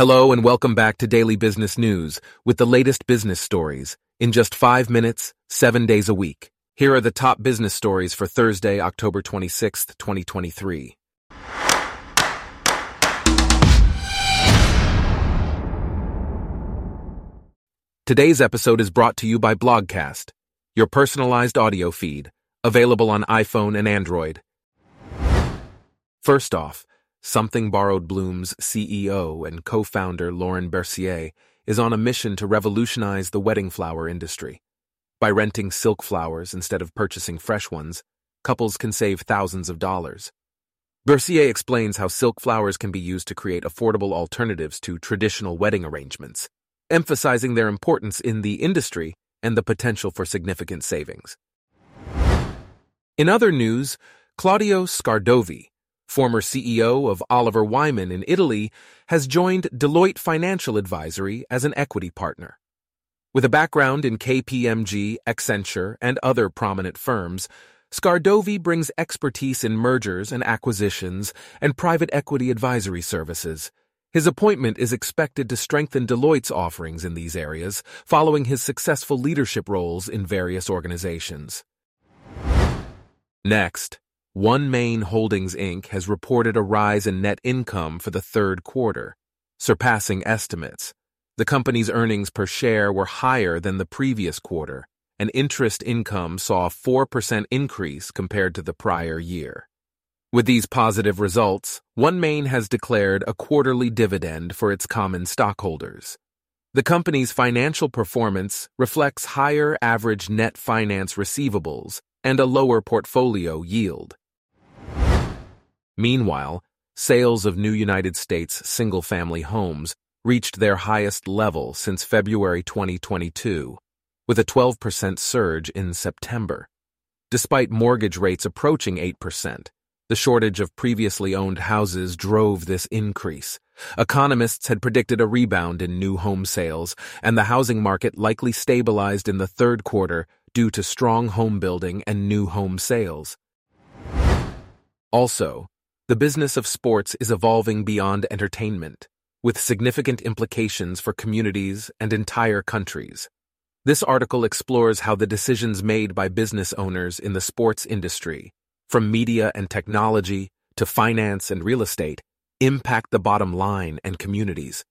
Hello and welcome back to Daily Business News with the latest business stories in just five minutes, seven days a week. Here are the top business stories for Thursday, October 26th, 2023. Today's episode is brought to you by Blogcast, your personalized audio feed, available on iPhone and Android. First off, Something Borrowed Bloom's CEO and co founder Lauren Bercier is on a mission to revolutionize the wedding flower industry. By renting silk flowers instead of purchasing fresh ones, couples can save thousands of dollars. Bercier explains how silk flowers can be used to create affordable alternatives to traditional wedding arrangements, emphasizing their importance in the industry and the potential for significant savings. In other news, Claudio Scardovi, former CEO of Oliver Wyman in Italy, has joined Deloitte Financial Advisory as an equity partner. With a background in KPMG, Accenture, and other prominent firms, Scardovi brings expertise in mergers and acquisitions and private equity advisory services. His appointment is expected to strengthen Deloitte's offerings in these areas, following his successful leadership roles in various organizations. Next, OneMain Holdings Inc. has reported a rise in net income for the third quarter, surpassing estimates. The company's earnings per share were higher than the previous quarter, and interest income saw a 4% increase compared to the prior year. With these positive results, OneMain has declared a quarterly dividend for its common stockholders. The company's financial performance reflects higher average net finance receivables and a lower portfolio yield. Meanwhile, sales of new United States single family homes reached their highest level since February 2022, with a 12% surge in September. Despite mortgage rates approaching 8%, the shortage of previously owned houses drove this increase. Economists had predicted a rebound in new home sales, and the housing market likely stabilized in the third quarter due to strong home building and new home sales. Also, the business of sports is evolving beyond entertainment, with significant implications for communities and entire countries. This article explores how the decisions made by business owners in the sports industry, from media and technology to finance and real estate, impact the bottom line and communities.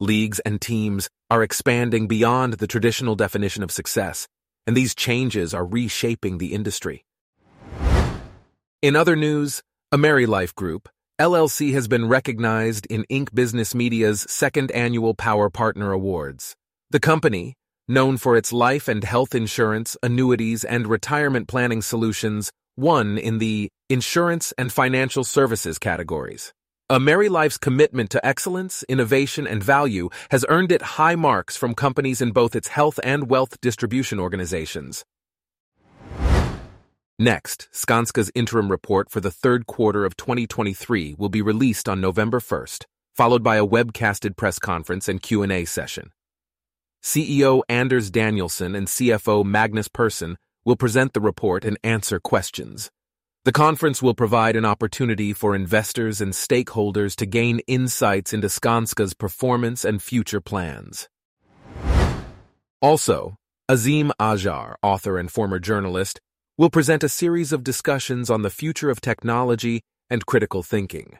Leagues and teams are expanding beyond the traditional definition of success, and these changes are reshaping the industry. In other news, AmeriLife Group, LLC has been recognized in Inc. Business Media's second annual Power Partner Awards. The company, known for its life and health insurance, annuities, and retirement planning solutions, won in the Insurance and Financial Services categories. AmeriLife's commitment to excellence, innovation, and value has earned it high marks from companies in both its health and wealth distribution organizations. Next, Skanska's interim report for the third quarter of 2023 will be released on November 1st, followed by a webcasted press conference and Q&A session. CEO Anders Danielsson and CFO Magnus Persson will present the report and answer questions. The conference will provide an opportunity for investors and stakeholders to gain insights into Skanska's performance and future plans. Also, Azeem Azhar, author and former journalist, will present a series of discussions on the future of technology and critical thinking.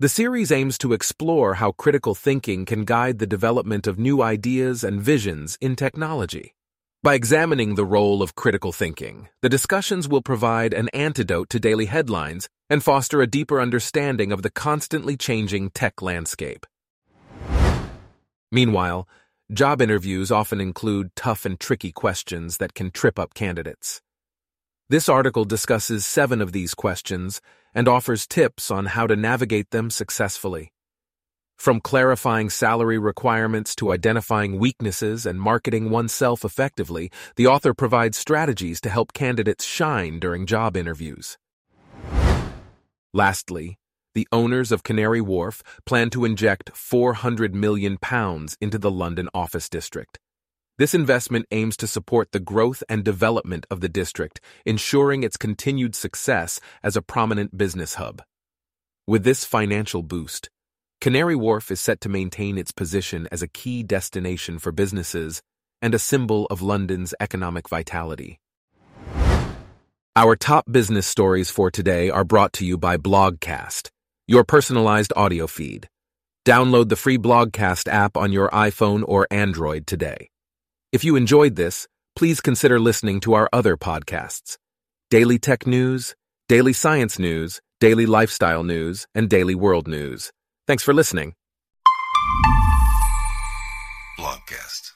The series aims to explore how critical thinking can guide the development of new ideas and visions in technology. By examining the role of critical thinking, the discussions will provide an antidote to daily headlines and foster a deeper understanding of the constantly changing tech landscape. Meanwhile, job interviews often include tough and tricky questions that can trip up candidates. This article discusses seven of these questions and offers tips on how to navigate them successfully. From clarifying salary requirements to identifying weaknesses and marketing oneself effectively, the author provides strategies to help candidates shine during job interviews. Lastly, the owners of Canary Wharf plan to inject £400 million into the London office district. This investment aims to support the growth and development of the district, ensuring its continued success as a prominent business hub. With this financial boost, Canary Wharf is set to maintain its position as a key destination for businesses and a symbol of London's economic vitality. Our top business stories for today are brought to you by Blogcast, your personalized audio feed. Download the free Blogcast app on your iPhone or Android today. If you enjoyed this, please consider listening to our other podcasts Daily Tech News, Daily Science News, Daily Lifestyle News, and Daily World News. Thanks for listening. Blogcast.